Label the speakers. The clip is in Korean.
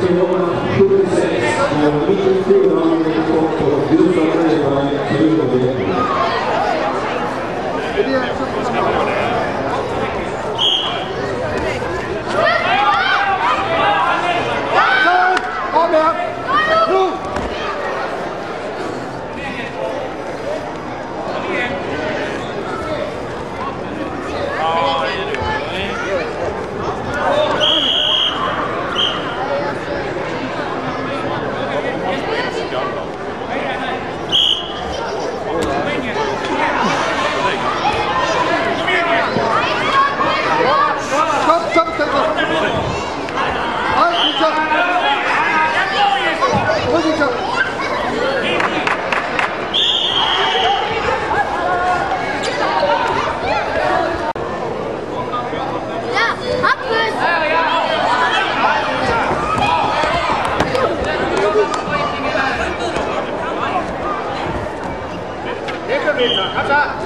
Speaker 1: Barcelona 2-6. 가자.